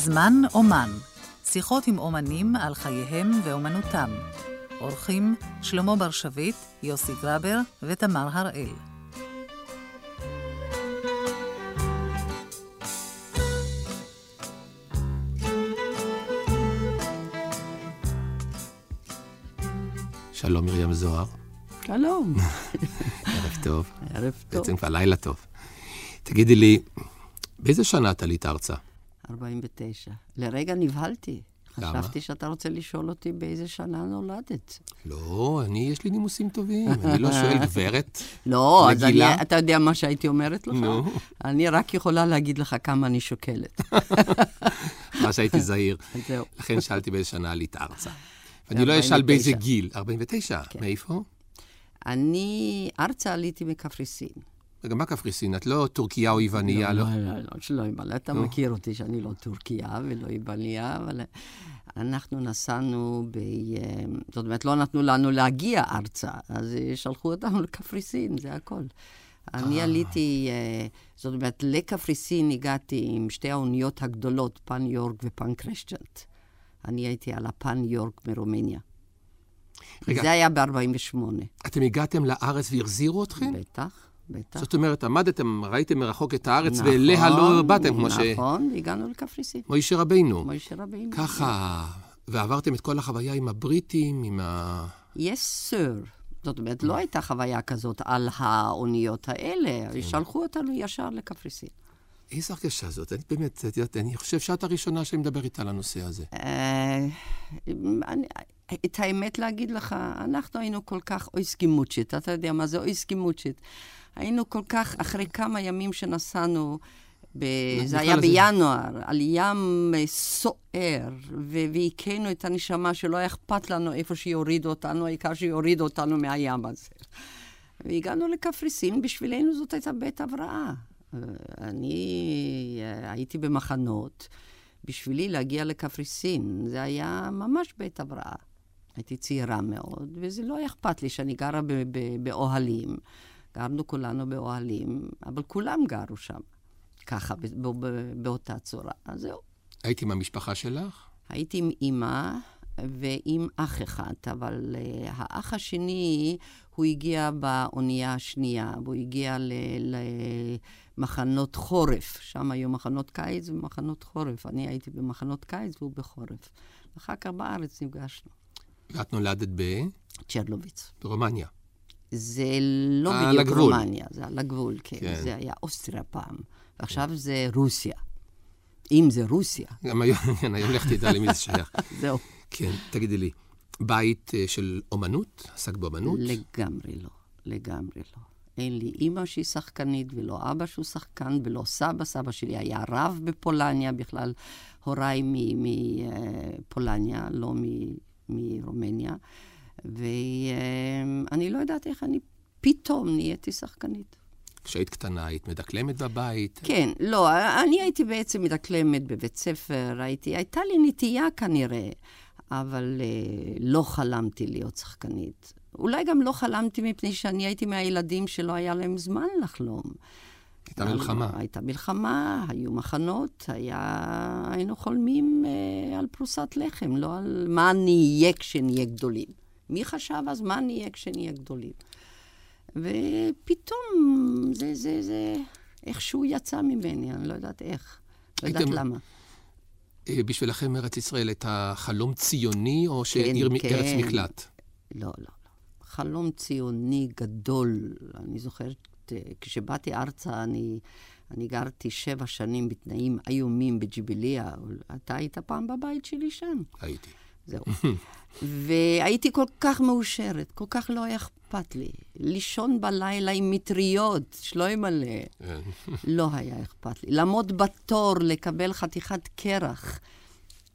זמן אומן, שיחות עם אומנים על חייהם ואומנותם. אורחים שלמה בר שביט, יוסי גרבר ותמר הראל. שלום מרים זוהר. שלום. ערב טוב. ערב טוב. בעצם כבר לילה טוב. תגידי לי, באיזה שנה את עלית ארצה? 49. לרגע נבהלתי. למה? חשבתי שאתה רוצה לשאול אותי באיזה שנה נולדת. לא, אני, יש לי נימוסים טובים. אני לא שואל גברת. לא, אז אני? אתה יודע מה שהייתי אומרת לך? נו. אני רק יכולה להגיד לך כמה אני שוקלת. מה שהייתי זהיר. זהו. לכן שאלתי באיזה שנה עלית ארצה. ואני לא אשאל באיזה גיל. 49? כן. מאיפה? אני ארצה עליתי מקפריסין. רגע, מה קפריסין? את לא טורקיה או יווניה, לא? לא, לא, לא, שלא יבלע. אתה נו. מכיר אותי שאני לא טורקיה ולא יווניה, אבל אנחנו נסענו ב... זאת אומרת, לא נתנו לנו להגיע ארצה, אז אה, שלחו אותנו לקפריסין, זה הכל. אני אה. עליתי, אה, זאת אומרת, לקפריסין הגעתי עם שתי האוניות הגדולות, פן יורק ופן קרשצ'נט. אני הייתי על הפן יורק מרומניה. רגע. זה היה ב-48. אתם הגעתם לארץ והחזירו אתכם? בטח, בטח. זאת אומרת, עמדתם, ראיתם מרחוק את הארץ, ואליה לא באתם, כמו ש... נכון, והגענו לקפריסין. מוישה רבינו. מוישה רבינו. ככה, ועברתם את כל החוויה עם הבריטים, עם ה... יס, סר. זאת אומרת, לא הייתה חוויה כזאת על האוניות האלה, כן. שלחו אותנו ישר לקפריסין. איזה הרגשה זאת? אני באמת, את יודעת, אני חושב שאת הראשונה שאני מדבר איתה על הנושא הזה. אה, את האמת להגיד לך, אנחנו היינו כל כך אויסקימוצ'ית, אתה יודע מה זה אויסקימוצ'ית. היינו כל כך, אחרי כמה ימים שנסענו, ב... זה היה לזה- בינואר, על ים אה, סוער, ו- והכינו את הנשמה שלא היה אכפת לנו איפה שיורידו אותנו, העיקר שיורידו אותנו מהים הזה. והגענו לקפריסין, בשבילנו זאת הייתה בית הבראה. אה, אני אה, הייתי במחנות, בשבילי להגיע לקפריסין, זה היה ממש בית הבראה. הייתי צעירה מאוד, וזה לא היה אכפת לי שאני גרה ב- ב- באוהלים. גרנו כולנו באוהלים, אבל כולם גרו שם, ככה, ב- ב- ב- באותה צורה. אז זהו. הייתי עם המשפחה שלך? הייתי עם אימא ועם אח אחד, אבל uh, האח השני, הוא הגיע באונייה השנייה, והוא הגיע למחנות חורף. שם היו מחנות קיץ ומחנות חורף. אני הייתי במחנות קיץ והוא בחורף. אחר כך בארץ נפגשנו. ואת נולדת צ'רלוביץ. ברומניה. זה לא בדיוק הגבול. רומניה, זה על הגבול, כן. כן. זה היה אוסטריה פעם, ועכשיו זה רוסיה. אם זה רוסיה, גם היום, כן, היום לך תדע למי זה שייך. זהו. כן, תגידי לי, בית אה, של אומנות? עסק באומנות? לגמרי לא, לגמרי לא. אין לי אימא שהיא שחקנית, ולא אבא שהוא שחקן, ולא סבא. סבא שלי היה רב בפולניה, בכלל הוריי מפולניה, לא מ- מרומניה. ואני לא יודעת איך אני פתאום נהייתי שחקנית. כשהיית קטנה היית מדקלמת בבית? כן, לא, אני הייתי בעצם מדקלמת בבית ספר, הייתי, הייתה לי נטייה כנראה, אבל אה, לא חלמתי להיות שחקנית. אולי גם לא חלמתי מפני שאני הייתי מהילדים שלא היה להם זמן לחלום. הייתה מלחמה. הייתה מלחמה, היו מחנות, היה... היינו חולמים אה, על פרוסת לחם, לא על מה נהיה כשנהיה גדולים. מי חשב אז מה נהיה כשנהיה גדולים? ופתאום זה, זה, זה איכשהו יצא ממני, אני לא יודעת איך. לא יודעת למה. אה, בשבילכם ארץ ישראל הייתה חלום ציוני, או שעיר מ- כן. ארץ מקלט? לא, לא, לא. חלום ציוני גדול. אני זוכרת, אה, כשבאתי ארצה, אני, אני גרתי שבע שנים בתנאים איומים בג'יביליה. אתה היית פעם בבית שלי שם. הייתי. זהו. והייתי כל כך מאושרת, כל כך לא היה אכפת לי. לישון בלילה עם מטריות, שלא ימלא. כן. לא היה אכפת לי. לעמוד בתור, לקבל חתיכת קרח.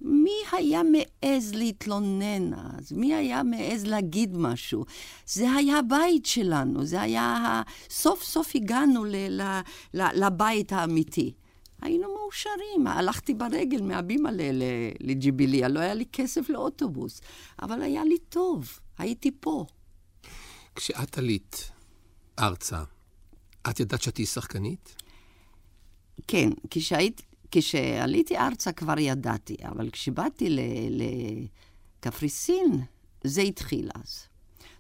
מי היה מעז להתלונן אז? מי היה מעז להגיד משהו? זה היה הבית שלנו, זה היה... סוף סוף הגענו ל- ל- ל- לבית האמיתי. היינו מאושרים, הלכתי ברגל מהבימה לג'יביליה, לא היה לי כסף לאוטובוס, אבל היה לי טוב, הייתי פה. כשאת עלית ארצה, את ידעת שאת תהיי שחקנית? כן, כשהייתי, כשעליתי ארצה כבר ידעתי, אבל כשבאתי לקפריסין, זה התחיל אז.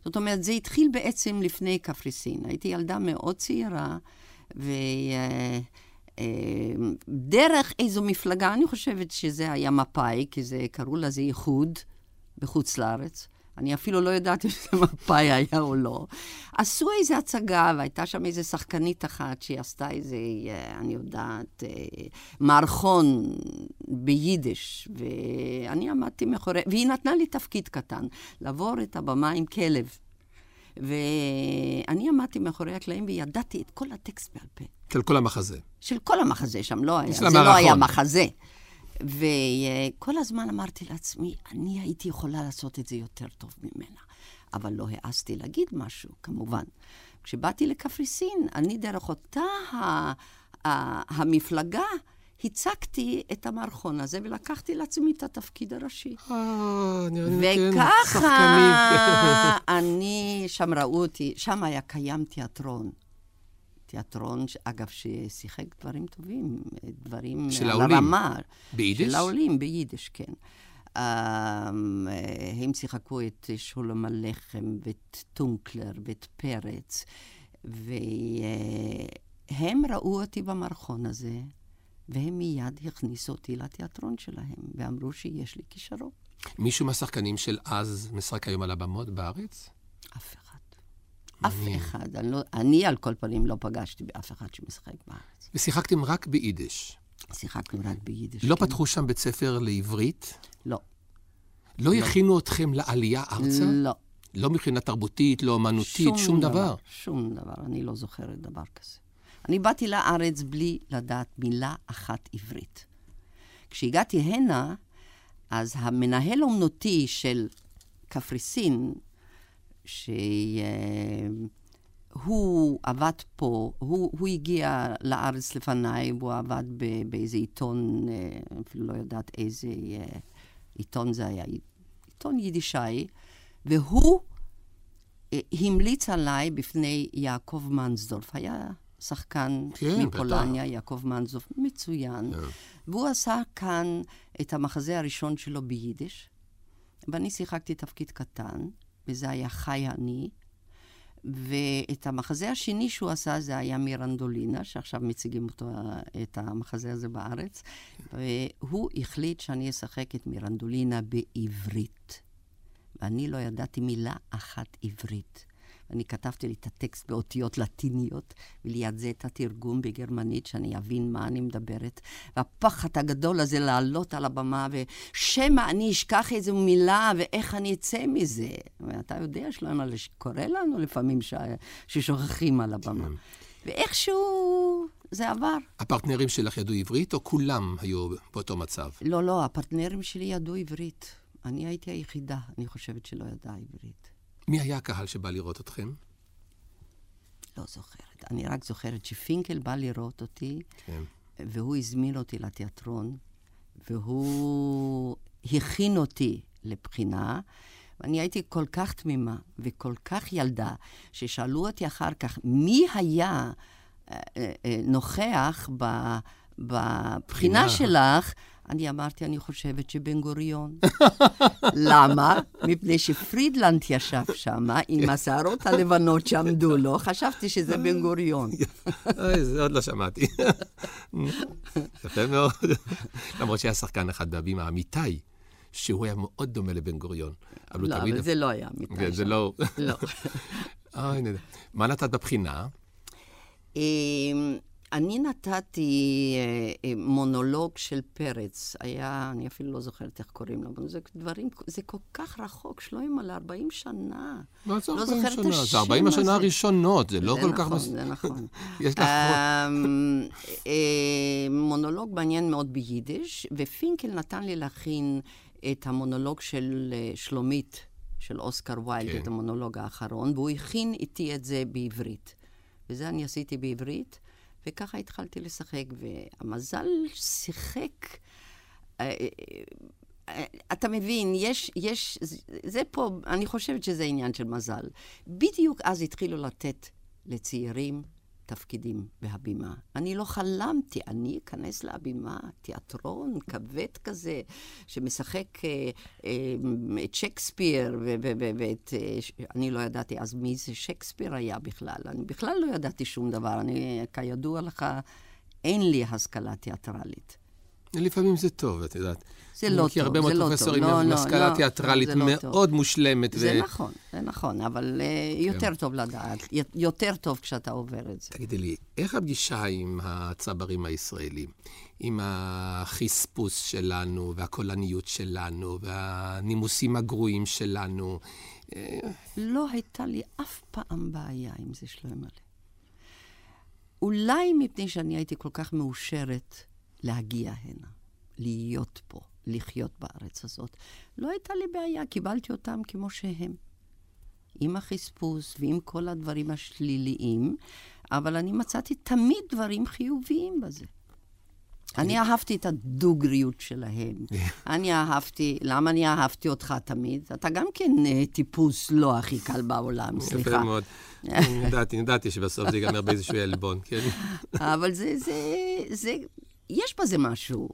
זאת אומרת, זה התחיל בעצם לפני קפריסין. הייתי ילדה מאוד צעירה, ודרך איזו מפלגה, אני חושבת שזה היה מפא"י, כי זה, קראו לזה איחוד בחוץ לארץ. אני אפילו לא יודעת אם זה מפא"י היה או לא. עשו איזו הצגה, והייתה שם איזו שחקנית אחת שהיא עשתה איזה, אה, אני יודעת, אה, מערכון ביידיש, ואני עמדתי מאחורי, והיא נתנה לי תפקיד קטן, לעבור את הבמה עם כלב. ואני עמדתי מאחורי הקלעים וידעתי את כל הטקסט בעל פה. של כל המחזה. של כל המחזה שם, לא היה, זה לא היה המערכון. מחזה. וכל הזמן אמרתי לעצמי, אני הייתי יכולה לעשות את זה יותר טוב ממנה. אבל לא העזתי להגיד משהו, כמובן. כשבאתי לקפריסין, אני דרך אותה ה- ה- המפלגה, הצגתי את המערכון הזה ולקחתי לעצמי את התפקיד הראשי. אה, אני אני- כן, וככה שחקנית. אני, שם ראו אותי, שם היה קיים תיאטרון. תיאטרון, אגב, ששיחק דברים טובים, דברים של על העולים. הרמה. ביידיש? של העולים, ביידיש, כן. אמ, אה, הם שיחקו את שלום עליכם, ואת טונקלר, ואת פרץ, והם ראו אותי במערכון הזה, והם מיד הכניסו אותי לתיאטרון שלהם, ואמרו שיש לי כישרון. מישהו מהשחקנים של אז משחק היום על הבמות בארץ? אף אחד. אף אחד. אני, לא, אני על כל פנים לא פגשתי באף אחד שמשחק בארץ. ושיחקתם רק ביידיש. שיחקנו רק ביידיש. לא כן. פתחו שם בית ספר לעברית? לא. לא הכינו אתכם לעלייה ארצה? לא. לא מבחינה תרבותית, לא אומנותית, שום דבר. שום דבר. אני לא זוכרת דבר כזה. אני באתי לארץ בלי לדעת מילה אחת עברית. כשהגעתי הנה, אז המנהל אומנותי של קפריסין, שהוא עבד פה, הוא, הוא הגיע לארץ לפניי, והוא עבד ב- באיזה עיתון, אה, אפילו לא יודעת איזה אה, עיתון זה היה, עיתון יידישאי, והוא אה, המליץ עליי בפני יעקב מנסדורף. היה שחקן כן, מפולניה, יעקב מנסדורף, מצוין. כן. והוא עשה כאן את המחזה הראשון שלו ביידיש, ואני שיחקתי תפקיד קטן, וזה היה חי אני. ואת המחזה השני שהוא עשה זה היה מירנדולינה, שעכשיו מציגים אותו, את המחזה הזה בארץ, והוא החליט שאני אשחק את מירנדולינה בעברית. ואני לא ידעתי מילה אחת עברית. אני כתבתי לי את הטקסט באותיות לטיניות, וליד זה את התרגום בגרמנית, שאני אבין מה אני מדברת. והפחד הגדול הזה לעלות על הבמה, ושמא אני אשכח איזו מילה, ואיך אני אצא מזה. ואתה יודע, שלמה, קורה לנו לפעמים ש... ששוכחים על הבמה. ואיכשהו זה עבר. הפרטנרים שלך ידעו עברית, או כולם היו באותו מצב? לא, לא, הפרטנרים שלי ידעו עברית. אני הייתי היחידה, אני חושבת שלא ידעה עברית. מי היה הקהל שבא לראות אתכם? לא זוכרת. אני רק זוכרת שפינקל בא לראות אותי, כן. והוא הזמין אותי לתיאטרון, והוא הכין אותי לבחינה, ואני הייתי כל כך תמימה וכל כך ילדה, ששאלו אותי אחר כך, מי היה אה, אה, אה, נוכח ב, בבחינה בחינה. שלך? אני אמרתי, אני חושבת שבן גוריון. למה? מפני שפרידלנד ישב שם עם השערות הלבנות שעמדו לו, חשבתי שזה בן גוריון. אוי, זה עוד לא שמעתי. יפה מאוד. למרות שהיה שחקן אחד בהבימה, אמיתי, שהוא היה מאוד דומה לבן גוריון. אבל לא. אבל זה לא היה אמיתי. כן, זה. לא... לא. מה נתת בבחינה? אני נתתי אה, אה, מונולוג של פרץ. היה, אני אפילו לא זוכרת איך קוראים לו, אבל זה דברים, זה כל כך רחוק, שלוים, על 40 שנה. מה זה לא 40 זוכרת את שנה? זה השם 40 השנה. הראשונות, זה לא זה כל נכון, כך... מס- זה נכון. יש לך... אמ, אה, מונולוג מעניין מאוד ביידיש, ופינקל נתן לי להכין את המונולוג של שלומית, של אוסקר ויילד, כן. את המונולוג האחרון, והוא הכין איתי את זה בעברית. וזה אני עשיתי בעברית, וככה התחלתי לשחק, והמזל שיחק... אה, אה, אה, אתה מבין, יש, יש, זה- פה, אני חושבת שזה עניין של מזל. בדיוק אז התחילו לתת לצעירים תפקידים בהבימה. אני לא חלמתי, אני אכנס להבימה, תיאטרון כבד כזה, שמשחק אה, אה, את שייקספיר, ואת... אה, אני לא ידעתי אז מי זה שייקספיר היה בכלל. אני בכלל לא ידעתי שום דבר. אני, כידוע לך, אין לי השכלה תיאטרלית. לפעמים זה טוב, את יודעת. זה לא טוב, כי הרבה מאוד זה לא פרופסורים טוב. לא, עם לא, השכלה לא, תיאטרלית זה לא מאוד טוב. מושלמת. זה נכון, זה נכון, אבל אה, יותר טוב לדעת, יותר טוב כשאתה עובר את זה. תגידי לי, איך הפגישה עם הצברים הישראלים? עם החספוס שלנו, והקולניות שלנו, והנימוסים הגרועים שלנו? אה, לא הייתה לי אף פעם בעיה עם זה, שלמה. אולי מפני שאני הייתי כל כך מאושרת להגיע הנה, להיות פה, לחיות בארץ הזאת. לא הייתה לי בעיה, קיבלתי אותם כמו שהם. עם החספוס ועם כל הדברים השליליים, אבל אני מצאתי תמיד דברים חיוביים בזה. אני אהבתי את הדוגריות שלהם. אני אהבתי, למה אני אהבתי אותך תמיד? אתה גם כן אה, טיפוס לא הכי קל בעולם, יפה סליחה. מאוד. ידעתי, ידעתי שבסוף זה ייגמר באיזשהו עלבון, כן? אבל זה, זה, זה, יש בזה משהו.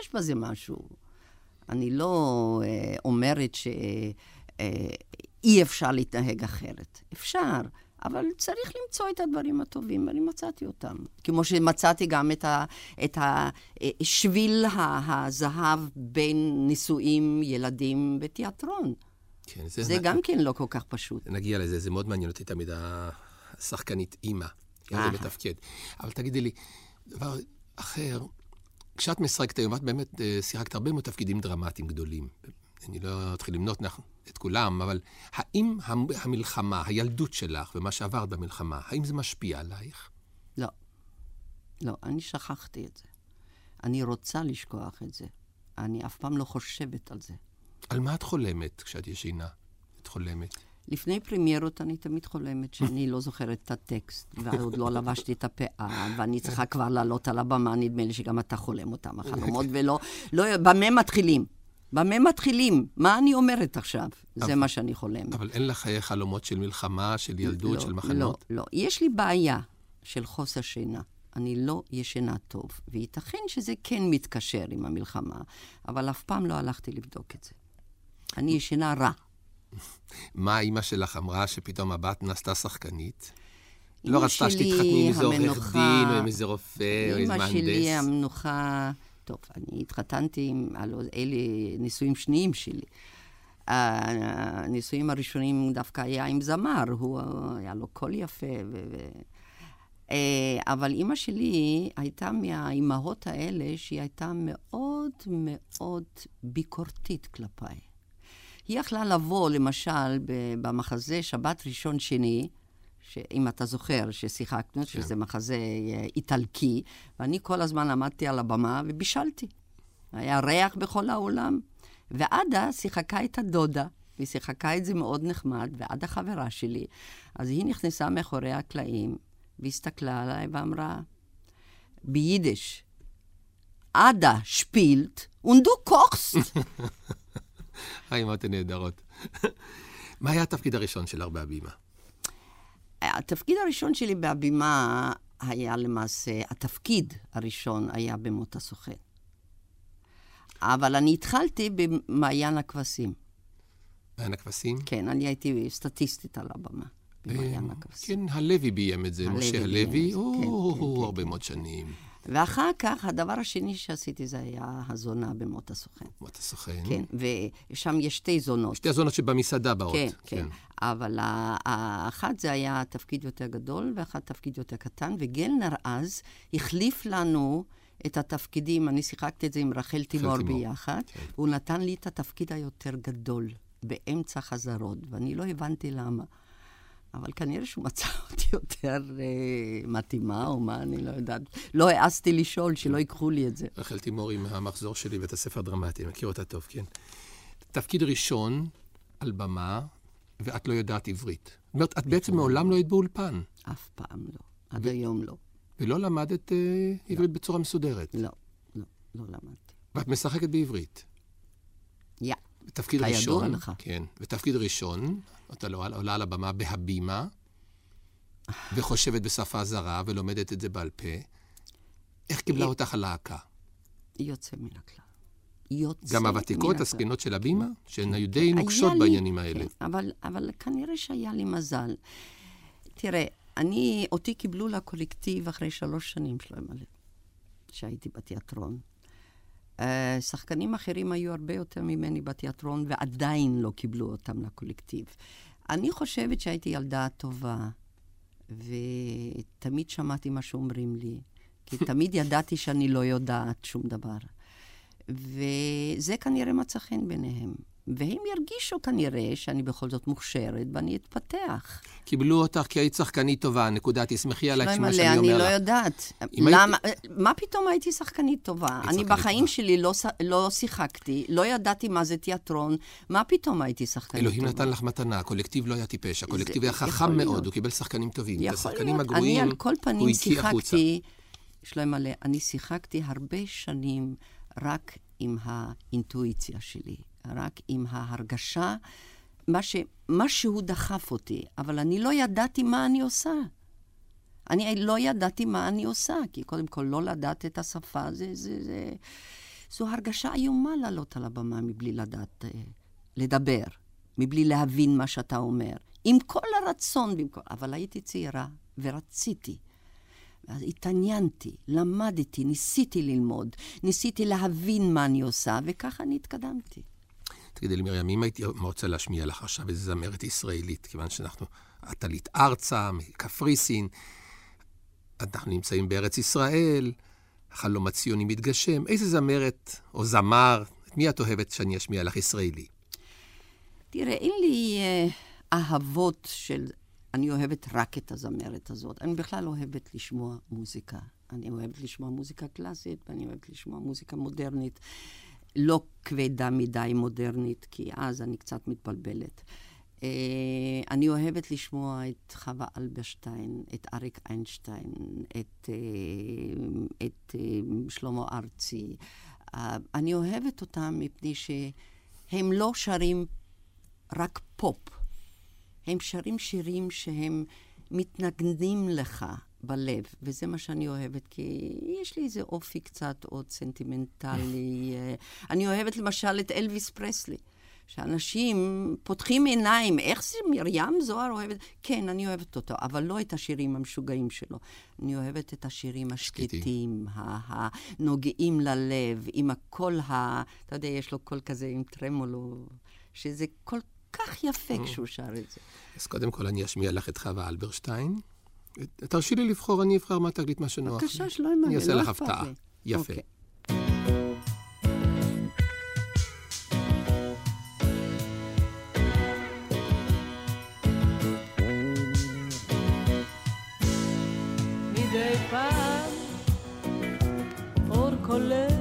יש בזה משהו. אני לא אה, אומרת שאי אה, אפשר להתנהג אחרת. אפשר, אבל צריך למצוא את הדברים הטובים, ואני מצאתי אותם. כמו שמצאתי גם את, ה, את ה, אה, הזהב בין נישואים, ילדים ותיאטרון. כן, זה גם כן לא כל כך פשוט. נגיע לזה, זה מאוד מעניין אותי תמיד, השחקנית אימא, איך זה. מתפקד. אבל תגידי לי, דבר אחר, כשאת משחקת היום, את באמת אה, שיחקת הרבה מאוד תפקידים דרמטיים גדולים. אני לא אתחיל למנות את כולם, אבל האם המ- המלחמה, הילדות שלך ומה שעברת במלחמה, האם זה משפיע עלייך? לא. לא, אני שכחתי את זה. אני רוצה לשכוח את זה. אני אף פעם לא חושבת על זה. על מה את חולמת כשאת ישנה? את חולמת. לפני פרמיירות אני תמיד חולמת שאני לא זוכרת את הטקסט, ועוד לא לבשתי את הפאה, ואני צריכה כבר לעלות על הבמה, נדמה לי שגם אתה חולם אותם החלומות, ולא... לא, במה מתחילים? במה מתחילים? מה אני אומרת עכשיו? זה אבל- מה שאני חולמת. אבל אין לך חלומות של מלחמה, של ילדות, לא, של מחנות? לא, לא. יש לי בעיה של חוסר שינה. אני לא ישנה טוב, וייתכן שזה כן מתקשר עם המלחמה, אבל אף פעם לא הלכתי לבדוק את זה. אני ישנה רע. מה אימא שלך אמרה שפתאום הבת נעשתה שחקנית? לא רצתה שלי שתתחתני עם איזה עורך דין, או עם איזה רופא, או איזה אמא שלי מהנדס. המנוחה... טוב, אני התחתנתי עם... אלה נישואים שניים שלי. הנישואים הראשונים דווקא היה עם זמר, הוא היה לו קול יפה. ו... ו... אה, אבל אימא שלי הייתה מהאימהות האלה שהיא הייתה מאוד מאוד ביקורתית כלפיי. היא יכלה לבוא, למשל, במחזה שבת ראשון שני, שאם אתה זוכר ששיחקנו, שזה מחזה אה, איטלקי, ואני כל הזמן עמדתי על הבמה ובישלתי. היה ריח בכל האולם. ועדה שיחקה את הדודה, והיא שיחקה את זה מאוד נחמד, ועדה חברה שלי. אז היא נכנסה מאחורי הקלעים, והסתכלה עליי ואמרה, ביידיש, עדה שפילט, du kochst. האימהות הן נהדרות. מה היה התפקיד הראשון שלך בהבימה? התפקיד הראשון שלי בהבימה היה למעשה, התפקיד הראשון היה במות הסוכן. אבל אני התחלתי במעיין הכבשים. מעיין הכבשים? כן, אני הייתי סטטיסטית על הבמה, במעיין אה, הכבשים. כן, הלוי ביים את זה, משה הלוי, כן, או, כן, כן, הרבה. מאוד שנים. ואחר כך, הדבר השני שעשיתי זה היה הזונה במות הסוכן. מות הסוכן. כן, ושם יש שתי זונות. שתי הזונות שבמסעדה באות. כן, כן. אבל ה- האחת זה היה תפקיד יותר גדול, ואחת תפקיד יותר קטן, וגלנר אז החליף לנו את התפקידים, אני שיחקתי את זה עם רחל תימור ביחד, כן. והוא נתן לי את התפקיד היותר גדול, באמצע חזרות, ואני לא הבנתי למה. אבל כנראה שהוא מצא אותי יותר אה, מתאימה, או מה, אני לא יודעת. לא העזתי לשאול, שלא ייקחו לי את זה. רחל תימורי מהמחזור שלי בית הספר הדרמטי, אני מכיר אותה טוב, כן. תפקיד ראשון על במה, ואת לא יודעת עברית. זאת אומרת, את בעצם מעולם לא היית באולפן, אף פעם לא. עד היום לא. ולא למדת אה, עברית בצורה מסודרת. לא, לא, לא למדתי. ואת משחקת בעברית. יא. תפקיד כידוע ראשון, לך. כן, ותפקיד ראשון, אתה לא עולה על הבמה בהבימה, וחושבת בשפה זרה ולומדת את זה בעל פה. איך קיבלה אותך הלהקה? יוצא מן הכלל. יוצא גם הוותיקות, הזקנות של הבימה, שהן היו די נוקשות בעניינים האלה. כן, אבל, אבל כנראה שהיה לי מזל. תראה, אני, אותי קיבלו לקולקטיב אחרי שלוש שנים, שלום הלב, שהייתי בתיאטרון. Uh, שחקנים אחרים היו הרבה יותר ממני בתיאטרון, ועדיין לא קיבלו אותם לקולקטיב. אני חושבת שהייתי ילדה טובה, ותמיד שמעתי מה שאומרים לי, כי תמיד ידעתי שאני לא יודעת שום דבר. וזה כנראה מצא חן ביניהם. והם ירגישו כנראה שאני בכל זאת מוכשרת ואני אתפתח. קיבלו אותך כי היית שחקנית טובה, נקודה, תסמכי עליי את מה שאני אומר לך. אני לא יודעת. למה, הייתי... מה פתאום הייתי שחקנית טובה? אני בחיים טובה. שלי לא, לא שיחקתי, לא ידעתי מה זה תיאטרון, מה פתאום הייתי שחקנית אלוהים טובה? אלוהים נתן לך מתנה, הקולקטיב לא היה טיפש, הקולקטיב היה חכם מאוד, הוא קיבל שחקנים טובים. את השחקנים הגרועים, אני על כל פנים שיחקתי, מלא, אני שיחקתי הרבה שנים רק עם האינטואיציה שלי. רק עם ההרגשה, מה ש... משהו דחף אותי, אבל אני לא ידעתי מה אני עושה. אני לא ידעתי מה אני עושה, כי קודם כל לא לדעת את השפה, זה, זה, זה... זו הרגשה איומה לעלות על הבמה מבלי לדעת uh, לדבר, מבלי להבין מה שאתה אומר. עם כל הרצון, במקום... אבל הייתי צעירה ורציתי. אז התעניינתי, למדתי, ניסיתי ללמוד, ניסיתי להבין מה אני עושה, וככה אני התקדמתי. תגידי לי, מרים, אם הייתי רוצה להשמיע לך עכשיו איזו זמרת ישראלית, כיוון שאנחנו, את עלית ארצה, מקפריסין, אנחנו נמצאים בארץ ישראל, החלום הציוני מתגשם, איזה זמרת או זמר, את מי את אוהבת שאני אשמיע לך ישראלי? תראה, אין לי uh, אהבות של... אני אוהבת רק את הזמרת הזאת. אני בכלל אוהבת לשמוע מוזיקה. אני אוהבת לשמוע מוזיקה קלאסית, ואני אוהבת לשמוע מוזיקה מודרנית. לא כבדה מדי מודרנית, כי אז אני קצת מתבלבלת. Uh, אני אוהבת לשמוע את חווה אלברשטיין, את אריק איינשטיין, את, uh, את uh, שלמה ארצי. Uh, אני אוהבת אותם מפני שהם לא שרים רק פופ, הם שרים שירים שהם מתנגנים לך. בלב, וזה מה שאני אוהבת, כי יש לי איזה אופי קצת עוד סנטימנטלי. אה, אני אוהבת למשל את אלוויס פרסלי. שאנשים פותחים עיניים, איך זה מרים זוהר אוהבת? כן, אני אוהבת אותו, אבל לא את השירים המשוגעים שלו. אני אוהבת את השירים השקטים, הנוגעים ללב, עם הקול ה... אתה יודע, יש לו קול כזה עם טרמולו, שזה כל כך יפה. כשהוא שר את זה. אז קודם כל אני אשמיע לך את חווה אלברשטיין. תרשי לי לבחור, אני אבחר מה תגלית מה שנוח לי. בבקשה, שלא ימנה, אני אעשה לא לך הפתעה. יפה. אוקיי. צולח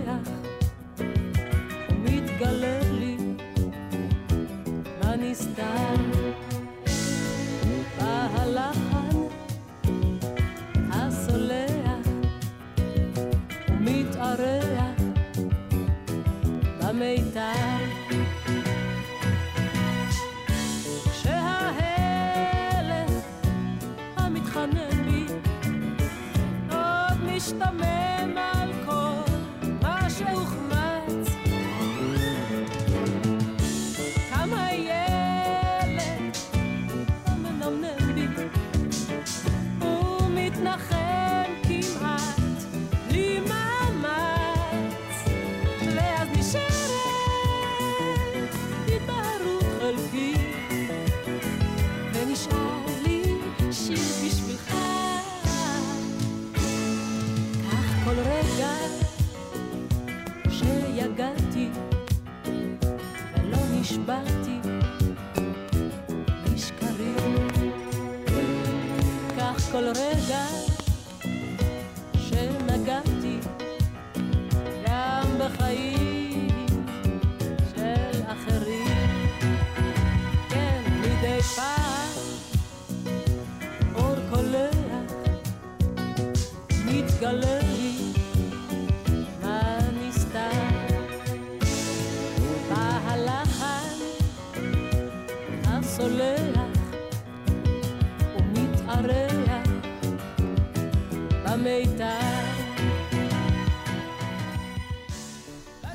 escorregar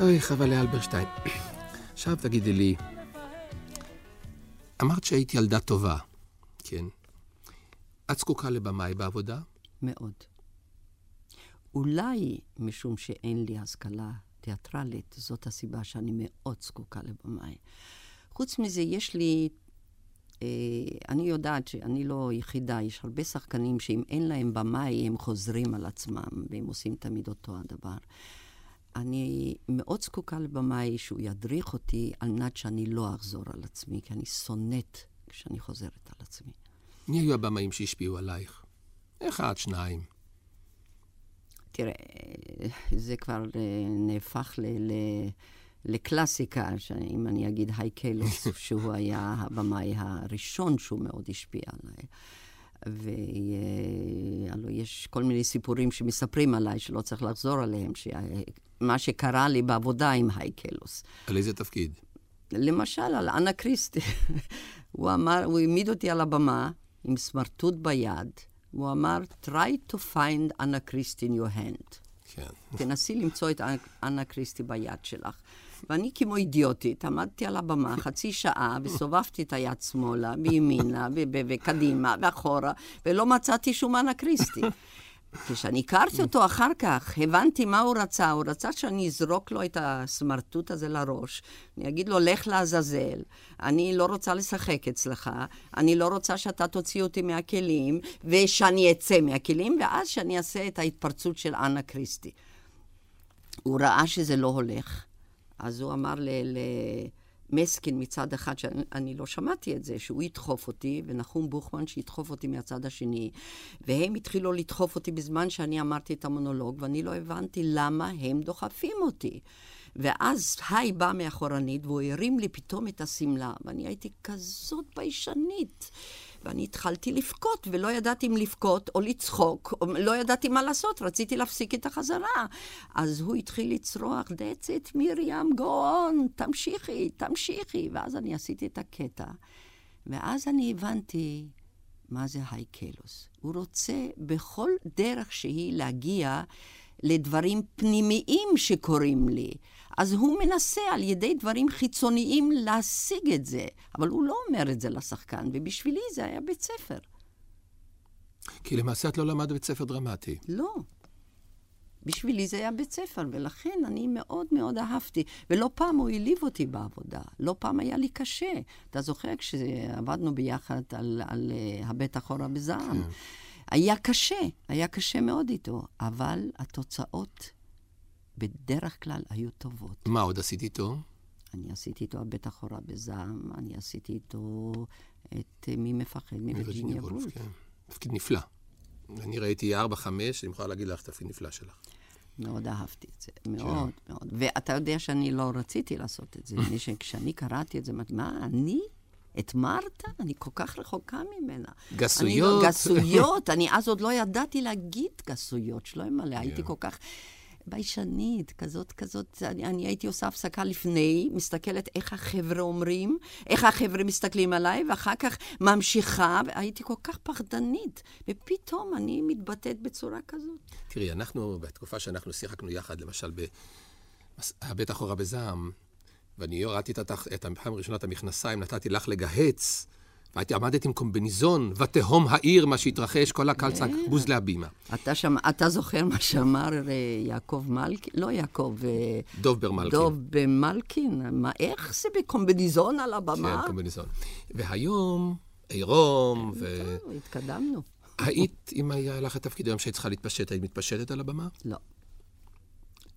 אוי, חבל לאלברשטיין. עכשיו תגידי לי, אמרת שהיית ילדה טובה, כן? את זקוקה לבמאי בעבודה? מאוד. אולי משום שאין לי השכלה תיאטרלית, זאת הסיבה שאני מאוד זקוקה לבמאי. חוץ מזה, יש לי... אה, אני יודעת שאני לא יחידה, יש הרבה שחקנים שאם אין להם במאי, הם חוזרים על עצמם, והם עושים תמיד אותו הדבר. אני מאוד זקוקה לבמאי שהוא ידריך אותי על מנת שאני לא אחזור על עצמי, כי אני שונאת כשאני חוזרת על עצמי. מי היו הבמאים שהשפיעו עלייך? אחד, שניים. תראה, זה כבר אה, נהפך ל... ל לקלאסיקה, אם אני אגיד הייקלוס, שהוא היה הבמאי הראשון שהוא מאוד השפיע עליי. והלוא יש כל מיני סיפורים שמספרים עליי, שלא צריך לחזור עליהם, מה שקרה לי בעבודה עם הייקלוס. על איזה תפקיד? למשל, על אנה קריסטי. הוא אמר, הוא העמיד אותי על הבמה עם סמרטוט ביד. הוא אמר, try to find אנה קריסטי in your hand. כן. תנסי למצוא את אנה קריסטי ביד שלך. ואני כמו אידיוטית עמדתי על הבמה חצי שעה וסובבתי את היד שמאלה וימינה וקדימה ואחורה, ולא מצאתי שום אנה קריסטי. כשאני הכרתי אותו אחר כך, הבנתי מה הוא רצה. הוא רצה שאני אזרוק לו את הסמרטוט הזה לראש. אני אגיד לו, לך לעזאזל, אני לא רוצה לשחק אצלך, אני לא רוצה שאתה תוציא אותי מהכלים, ושאני אצא מהכלים, ואז שאני אעשה את ההתפרצות של אנה קריסטי. הוא ראה שזה לא הולך, אז הוא אמר ל... ל... מסקין מצד אחד, שאני לא שמעתי את זה, שהוא ידחוף אותי, ונחום בוכמן שידחוף אותי מהצד השני, והם התחילו לדחוף אותי בזמן שאני אמרתי את המונולוג, ואני לא הבנתי למה הם דוחפים אותי. ואז היי בא מאחורנית, והוא הרים לי פתאום את השמלה, ואני הייתי כזאת ביישנית. ואני התחלתי לבכות, ולא ידעתי אם לבכות או לצחוק, או לא ידעתי מה לעשות, רציתי להפסיק את החזרה. אז הוא התחיל לצרוח, That's it, מרים, go on, תמשיכי, תמשיכי. ואז אני עשיתי את הקטע, ואז אני הבנתי מה זה הייקלוס. הוא רוצה בכל דרך שהיא להגיע לדברים פנימיים שקורים לי. אז הוא מנסה על ידי דברים חיצוניים להשיג את זה, אבל הוא לא אומר את זה לשחקן, ובשבילי זה היה בית ספר. כי למעשה את לא למדת בית ספר דרמטי. לא. בשבילי זה היה בית ספר, ולכן אני מאוד מאוד אהבתי. ולא פעם הוא העליב אותי בעבודה, לא פעם היה לי קשה. אתה זוכר כשעבדנו ביחד על, על uh, הבית אחורה בזעם? כן. היה קשה, היה קשה מאוד איתו, אבל התוצאות בדרך כלל היו טובות. מה עוד עשית איתו? אני עשיתי איתו הבית אחורה בזעם, אני עשיתי איתו את מי מפחד מווירג'יניה וולף. כן. תפקיד נפלא. אני ראיתי ארבע, חמש, אני יכולה להגיד לך תפקיד נפלא שלך. מאוד אהבתי את זה, מאוד כן. מאוד. ואתה יודע שאני לא רציתי לעשות את זה. כשאני קראתי את זה, מה, אני? את מרתה? אני כל כך רחוקה ממנה. גסויות. אני לא, גסויות. אני אז עוד לא ידעתי להגיד גסויות, שלא ימלא. הייתי כל כך... ביישנית, כזאת, כזאת, אני, אני הייתי עושה הפסקה לפני, מסתכלת איך החבר'ה אומרים, איך החבר'ה מסתכלים עליי, ואחר כך ממשיכה, והייתי כל כך פחדנית, ופתאום אני מתבטאת בצורה כזאת. תראי, אנחנו, בתקופה שאנחנו שיחקנו יחד, למשל, בבית אחורה בזעם, ואני הורדתי את, הפעם הראשונה את המכנסיים, נתתי לך לגהץ. והייתי עמדת עם קומביניזון, ותהום העיר, מה שהתרחש, כל הקהל צעק אה. בוז להבימה. אתה, שם, אתה זוכר מה שאמר אה, יעקב מלכין? לא יעקב... אה, דוב ברמלכין. דוב במלכין? מה, איך זה בקומביניזון על הבמה? כן, קומביניזון. והיום, עירום ו... טוב, התקדמנו. היית, אם היה לך תפקיד היום שהיית צריכה להתפשט, היית מתפשטת על הבמה? לא.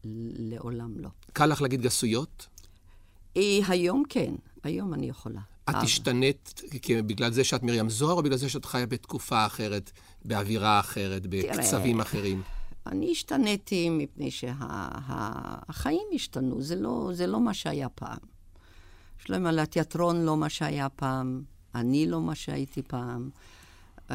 לעולם לא. קל לך להגיד גסויות? היום כן, היום אני יכולה. את השתנית בגלל זה שאת מרים זוהר, או בגלל זה שאת חיה בתקופה אחרת, באווירה אחרת, בקצבים אחרים? אני השתניתי מפני שהחיים שה, השתנו, זה לא, זה לא מה שהיה פעם. על התיאטרון לא מה שהיה פעם, אני לא מה שהייתי פעם. Uh,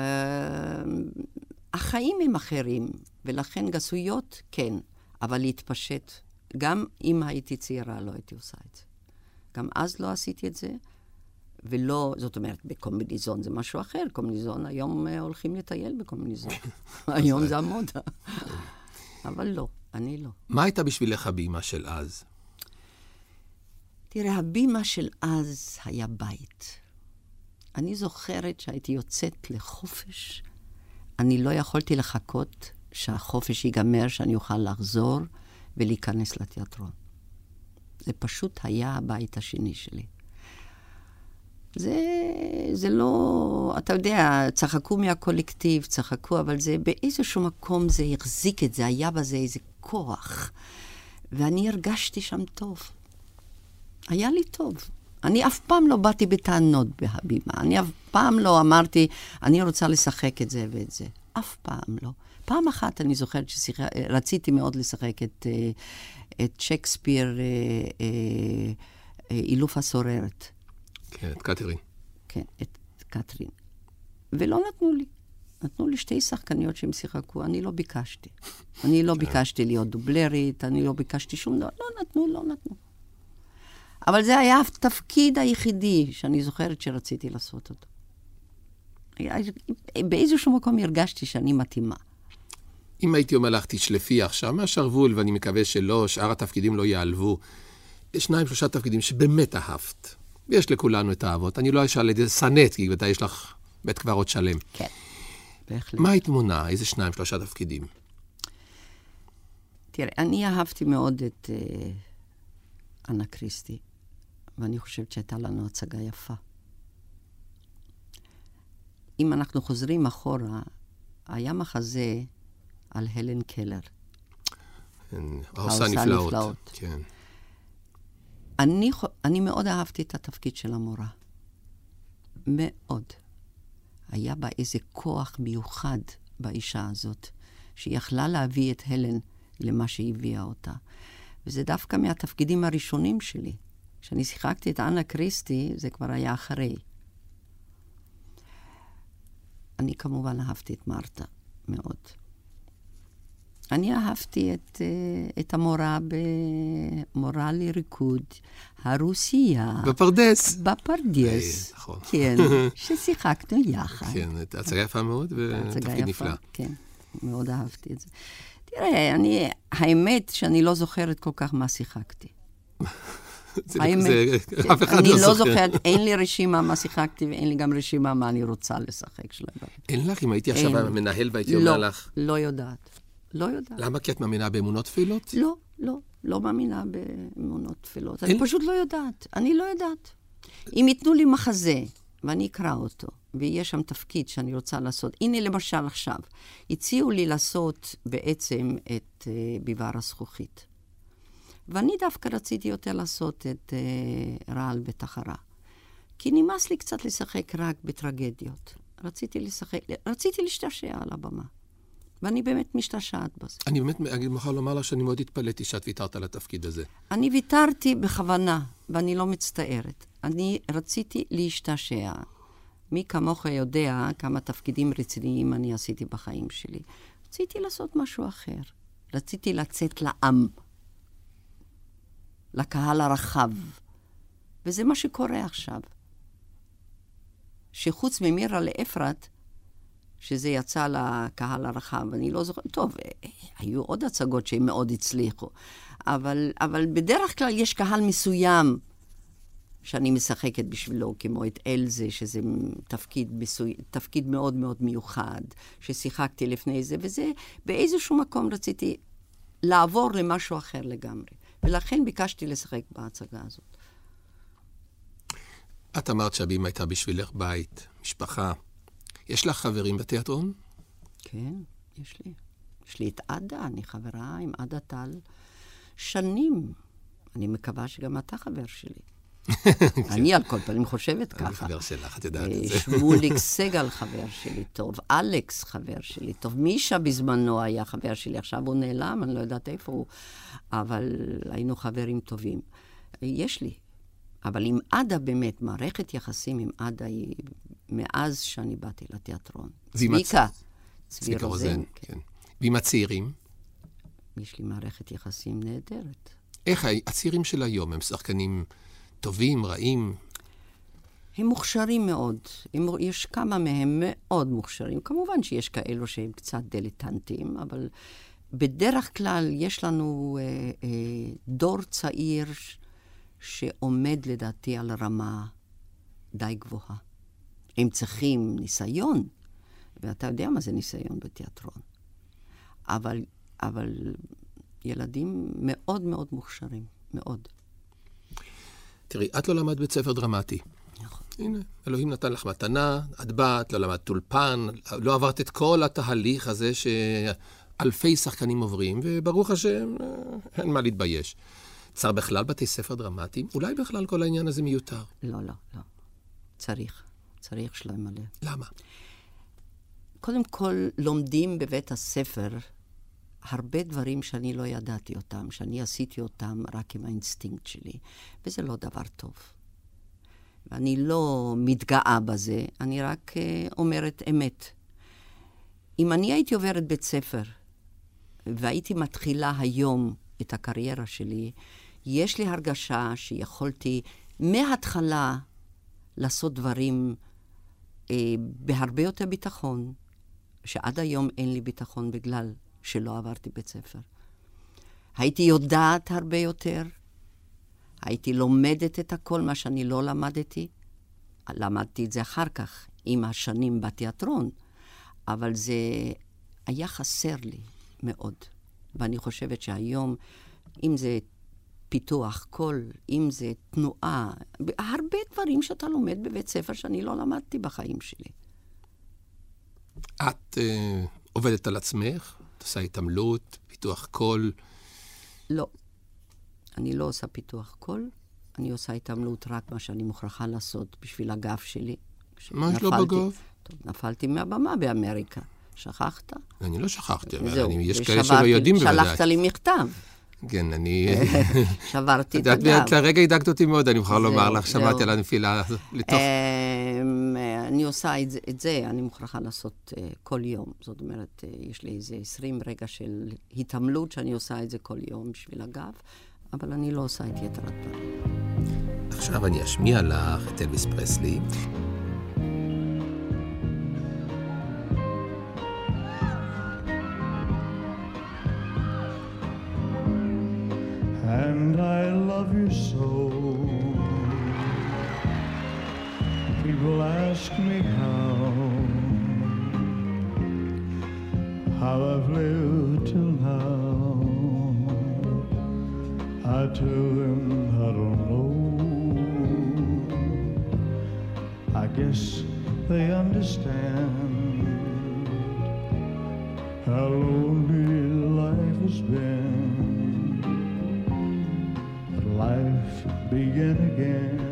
החיים הם אחרים, ולכן גסויות, כן, אבל להתפשט, גם אם הייתי צעירה לא הייתי עושה את זה. גם אז לא עשיתי את זה. ולא, זאת אומרת, בקומביניזון זה משהו אחר. קומביניזון, היום אה, הולכים לטייל בקומביניזון. היום זה המודה. אבל לא, אני לא. מה הייתה בשבילך הבימה של אז? תראה, הבימה של אז היה בית. אני זוכרת שהייתי יוצאת לחופש, אני לא יכולתי לחכות שהחופש ייגמר, שאני אוכל לחזור ולהיכנס לתיאטרון. זה פשוט היה הבית השני שלי. זה, זה לא, אתה יודע, צחקו מהקולקטיב, צחקו, אבל זה באיזשהו מקום זה החזיק את זה, היה בזה איזה כוח. ואני הרגשתי שם טוב. היה לי טוב. אני אף פעם לא באתי בטענות בהבימה. אני אף פעם לא אמרתי, אני רוצה לשחק את זה ואת זה. אף פעם לא. פעם אחת אני זוכרת שרציתי מאוד לשחק את, אה, את שייקספיר, אה, אה, אילוף הסוררת. כן, את קתרין. כן, את קתרין. ולא נתנו לי. נתנו לי שתי שחקניות שהם שיחקו, אני לא ביקשתי. אני לא ביקשתי להיות דובלרית, אני לא ביקשתי שום דבר. לא נתנו, לא נתנו. אבל זה היה התפקיד היחידי שאני זוכרת שרציתי לעשות אותו. באיזשהו מקום הרגשתי שאני מתאימה. אם הייתי אומר לך, תשלפי עכשיו מהשרוול, ואני מקווה שלא, שאר התפקידים לא ייעלבו, יש שניים, שלושה תפקידים שבאמת אהבת. יש לכולנו את האהבות. אני לא אשאל את זה סנט, כי אתה יש לך בית קברות שלם. כן, בהחלט. מה היית מונה? איזה שניים, שלושה תפקידים? תראה, אני אהבתי מאוד את uh, אנה קריסטי, ואני חושבת שהייתה לנו הצגה יפה. אם אנחנו חוזרים אחורה, היה מחזה על הלן קלר. כן, העושה נפלאות. נפלאות. כן. אני, אני מאוד אהבתי את התפקיד של המורה. מאוד. היה בה איזה כוח מיוחד באישה הזאת, שהיא יכלה להביא את הלן למה שהביאה אותה. וזה דווקא מהתפקידים הראשונים שלי. כשאני שיחקתי את אנה קריסטי, זה כבר היה אחרי. אני כמובן אהבתי את מרתה מאוד. אני אהבתי את, אה, את המורה במורה לריקוד הרוסייה. בפרדס. בפרדס. אה, נכון. כן, ששיחקנו יחד. כן, הצגה יפה מאוד ותפקיד נפלא. כן, מאוד אהבתי את זה. תראה, אני, האמת שאני לא זוכרת כל כך מה שיחקתי. האמת, זה, אף אחד אני לא, לא זוכרת, אין לי רשימה מה שיחקתי ואין לי גם רשימה מה אני רוצה לשחק שלהם. אין לך? אם הייתי עכשיו מנהל והייתי אומר לא, לך... לא יודעת. לא יודעת. למה? כי את מאמינה באמונות תפילות? לא, לא, לא מאמינה באמונות תפילות. אין... אני פשוט לא יודעת. אני לא יודעת. אם ייתנו לי מחזה, ואני אקרא אותו, ויש שם תפקיד שאני רוצה לעשות, הנה למשל עכשיו, הציעו לי לעשות בעצם את uh, ביבר הזכוכית. ואני דווקא רציתי יותר לעשות את uh, רעל בתחרה. כי נמאס לי קצת לשחק רק בטרגדיות. רציתי לשחק, רציתי להשתעשע על הבמה. ואני באמת משתעשעת בזה. אני באמת, אני מוכרח לומר לך שאני מאוד התפלאתי שאת ויתרת על התפקיד הזה. אני ויתרתי בכוונה, ואני לא מצטערת. אני רציתי להשתעשע. מי כמוך יודע כמה תפקידים רציניים אני עשיתי בחיים שלי. רציתי לעשות משהו אחר. רציתי לצאת לעם, לקהל הרחב. וזה מה שקורה עכשיו. שחוץ ממירה לאפרת, שזה יצא לקהל הרחב. אני לא זוכרת, טוב, היו עוד הצגות שהם מאוד הצליחו, אבל, אבל בדרך כלל יש קהל מסוים שאני משחקת בשבילו, כמו את אלזה, שזה תפקיד, מסוי, תפקיד מאוד מאוד מיוחד, ששיחקתי לפני זה, וזה, באיזשהו מקום רציתי לעבור למשהו אחר לגמרי. ולכן ביקשתי לשחק בהצגה הזאת. את אמרת שהבימה הייתה בשבילך בית, משפחה. יש לך חברים בתיאטרון? כן, יש לי. יש לי את עדה, אני חברה עם עדה טל שנים. אני מקווה שגם אתה חבר שלי. אני על כל פנים חושבת ככה. אני חבר שלך, את יודעת את זה. שמוליק סגל חבר שלי טוב, אלכס חבר שלי טוב, מישה בזמנו היה חבר שלי, עכשיו הוא נעלם, אני לא יודעת איפה הוא, אבל היינו חברים טובים. יש לי. אבל עם עדה באמת, מערכת יחסים עם עדה היא מאז שאני באתי לתיאטרון. צביקה. צביקה רוזן, כן. כן. ועם הצעירים? יש לי מערכת יחסים נהדרת. איך הצעירים של היום הם שחקנים טובים, רעים? הם מוכשרים מאוד. הם, יש כמה מהם מאוד מוכשרים. כמובן שיש כאלו שהם קצת דליטנטים, אבל בדרך כלל יש לנו אה, אה, דור צעיר שעומד לדעתי על רמה די גבוהה. הם צריכים ניסיון, ואתה יודע מה זה ניסיון בתיאטרון. אבל, אבל ילדים מאוד מאוד מוכשרים, מאוד. תראי, את לא למדת בית ספר דרמטי. נכון. הנה, אלוהים נתן לך מתנה, את באת, לא למדת אולפן, לא עברת את כל התהליך הזה שאלפי שחקנים עוברים, וברוך השם, אה, אין מה להתבייש. צריך בכלל בתי ספר דרמטיים? אולי בכלל כל העניין הזה מיותר. לא, לא, לא. צריך. צריך שלהם מלא. למה? קודם כל, לומדים בבית הספר הרבה דברים שאני לא ידעתי אותם, שאני עשיתי אותם רק עם האינסטינקט שלי, וזה לא דבר טוב. ואני לא מתגאה בזה, אני רק uh, אומרת אמת. אם אני הייתי עוברת בית ספר והייתי מתחילה היום את הקריירה שלי, יש לי הרגשה שיכולתי מההתחלה לעשות דברים אה, בהרבה יותר ביטחון, שעד היום אין לי ביטחון בגלל שלא עברתי בית ספר. הייתי יודעת הרבה יותר, הייתי לומדת את הכל, מה שאני לא למדתי. למדתי את זה אחר כך, עם השנים בתיאטרון, אבל זה היה חסר לי מאוד. ואני חושבת שהיום, אם זה פיתוח קול, אם זה תנועה, הרבה דברים שאתה לומד בבית ספר שאני לא למדתי בחיים שלי. את uh, עובדת על עצמך? את עושה התעמלות, פיתוח קול? לא. אני לא עושה פיתוח קול, אני עושה התעמלות רק מה שאני מוכרחה לעשות בשביל הגב שלי. מה יש לו בגב? טוב, נפלתי מהבמה באמריקה. שכחת? אני לא שכחתי, אבל אני, יש כאלה שלא יודעים בוודאי. שלחת לי מכתב. כן, אני... שברתי את הגב. את לרגע הדאגת אותי מאוד, אני מוכרח לומר לך, שמעתי על הנפילה לתוך... אמ, אני עושה את זה, אני מוכרחה לעשות אה, כל יום. זאת אומרת, אה, יש לי איזה 20 רגע של התעמלות שאני עושה את זה כל יום בשביל הגב, אבל אני לא עושה את יתר הדברים. עכשיו אני אשמיע לך את אלוויס פרסלי. And I love you so. People ask me how, how I've lived till now. I tell them I don't know. I guess they understand how lonely life has been begin again.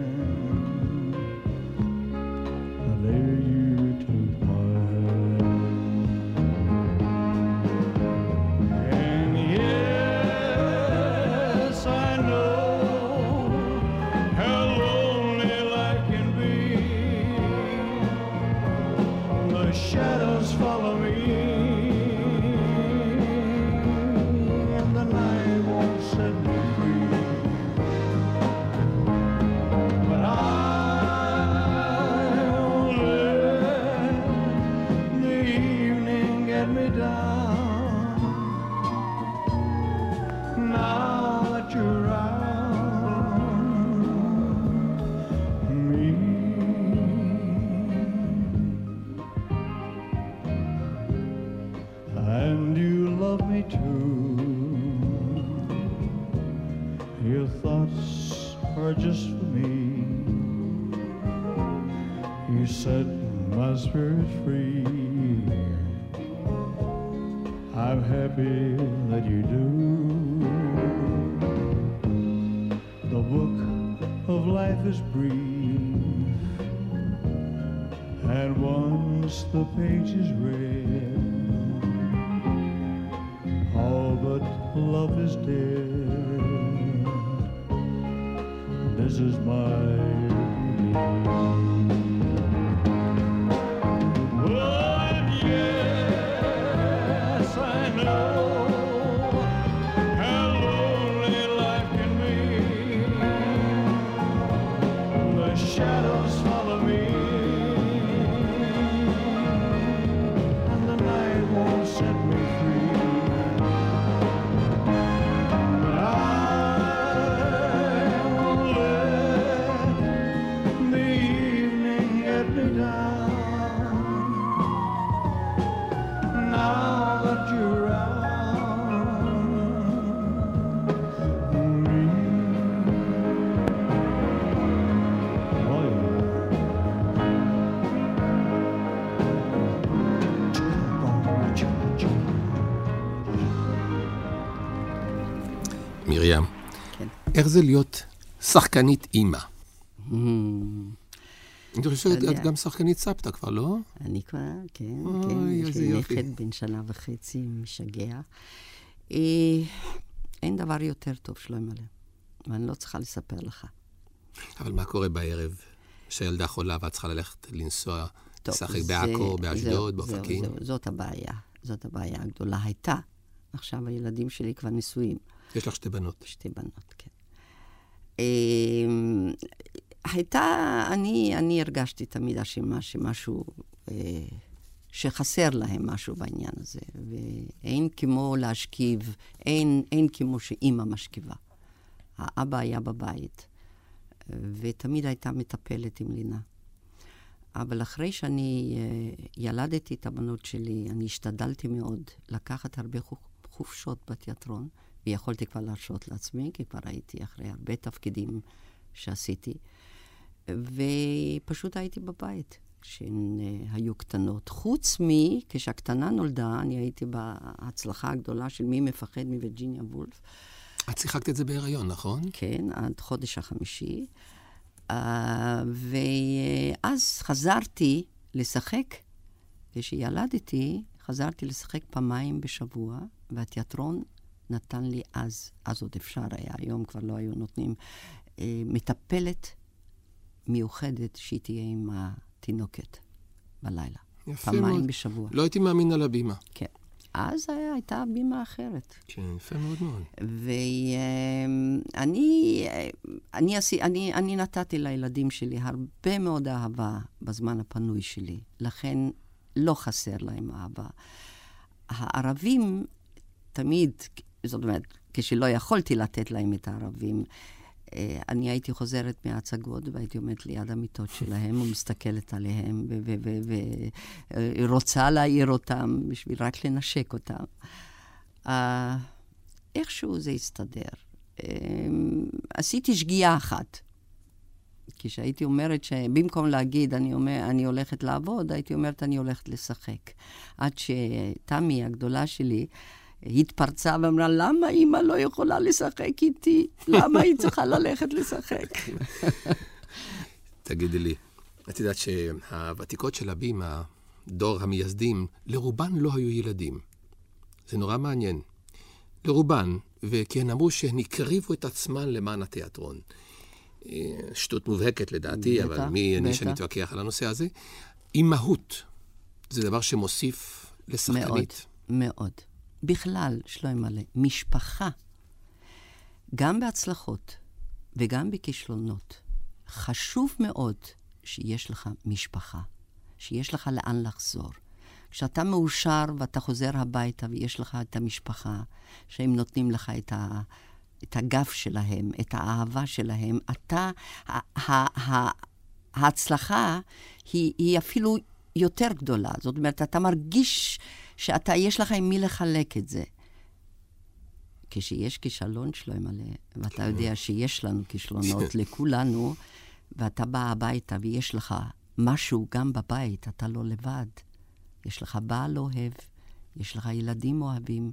I'm happy that you do. The book of life is brief. And once the page is read, all but love is dead. This is my belief. איך זה להיות שחקנית אימא? Hmm, אני חושב שאת. גם שחקנית סבתא כבר, לא? אני כבר, כן, כן, יש לי. נכד בן שנה וחצי, משגע. אה, אין דבר יותר טוב שלא ימלא, ואני לא צריכה לספר לך. אבל מה קורה בערב, שהילדה חולה ואת צריכה ללכת לנסוע, לשחק בעכו, באשדוד, באופקים? זאת הבעיה, זאת הבעיה הגדולה. הייתה, עכשיו הילדים שלי כבר נשואים. יש לך שתי בנות. שתי בנות, כן. אמ, הייתה, אני, אני הרגשתי תמיד אשמה שמשהו, אה, שחסר להם משהו בעניין הזה, ואין כמו להשכיב, אין, אין כמו שאימא משכיבה. האבא היה בבית, ותמיד הייתה מטפלת עם לינה. אבל אחרי שאני אה, ילדתי את הבנות שלי, אני השתדלתי מאוד לקחת הרבה חופ- חופשות בתיאטרון, ויכולתי כבר להרשות לעצמי, כי כבר הייתי אחרי הרבה תפקידים שעשיתי, ופשוט הייתי בבית כשהן אה, היו קטנות. חוץ מ... כשהקטנה נולדה, אני הייתי בהצלחה הגדולה של מי מפחד מווירג'יניה וולף. את שיחקת את זה בהיריון, נכון? כן, עד חודש החמישי. Uh, ואז חזרתי לשחק. כשילדתי, חזרתי לשחק פעמיים בשבוע, והתיאטרון נתן לי אז, אז עוד אפשר היה, היום כבר לא היו נותנים, uh, מטפלת מיוחדת שהיא תהיה עם התינוקת בלילה. יפה פעמיים מאוד. בשבוע. לא הייתי מאמין על הבימה. כן. אז היה, הייתה בימה אחרת. כן, יפה מאוד מאוד. ואני אני, עשי- אני, אני נתתי לילדים שלי הרבה מאוד אהבה בזמן הפנוי שלי, לכן לא חסר להם אהבה. הערבים תמיד, זאת אומרת, כשלא יכולתי לתת להם את הערבים, אה, אני הייתי חוזרת מההצגות והייתי עומדת ליד המיטות שלהם ומסתכלת עליהם ורוצה להעיר אותם בשביל רק לנשק אותם. אה, איכשהו זה הסתדר. אמ, עשיתי שגיאה אחת. כשהייתי אומרת שבמקום להגיד אני, אומר, אני הולכת לעבוד, הייתי אומרת אני הולכת לשחק. עד שתמי הגדולה שלי התפרצה ואמרה, למה אימא לא יכולה לשחק איתי? למה היא צריכה ללכת לשחק? תגידי לי, את יודעת שהוותיקות של הבימה, דור המייסדים, לרובן לא היו ילדים. זה נורא מעניין. לרובן, וכי הן אמרו שהן הקריבו את עצמן למען התיאטרון. אה, שטות מובהקת לדעתי, בטח, אבל מי אני. שאני אתווכח על הנושא הזה? אימהות זה דבר שמוסיף מאוד, לשחקנית. מאוד. בכלל, שלא ימלא, משפחה, גם בהצלחות וגם בכישלונות, חשוב מאוד שיש לך משפחה, שיש לך לאן לחזור. כשאתה מאושר ואתה חוזר הביתה ויש לך את המשפחה, שהם נותנים לך את, ה, את הגב שלהם, את האהבה שלהם, אתה, ה, ה, ה, ההצלחה היא, היא אפילו יותר גדולה. זאת אומרת, אתה מרגיש שאתה, יש לך עם מי לחלק את זה. כשיש כישלון שלא ימלא, ואתה יודע שיש לנו כישלונות, לכולנו, ואתה בא הביתה ויש לך משהו גם בבית, אתה לא לבד. יש לך בעל אוהב, יש לך ילדים אוהבים.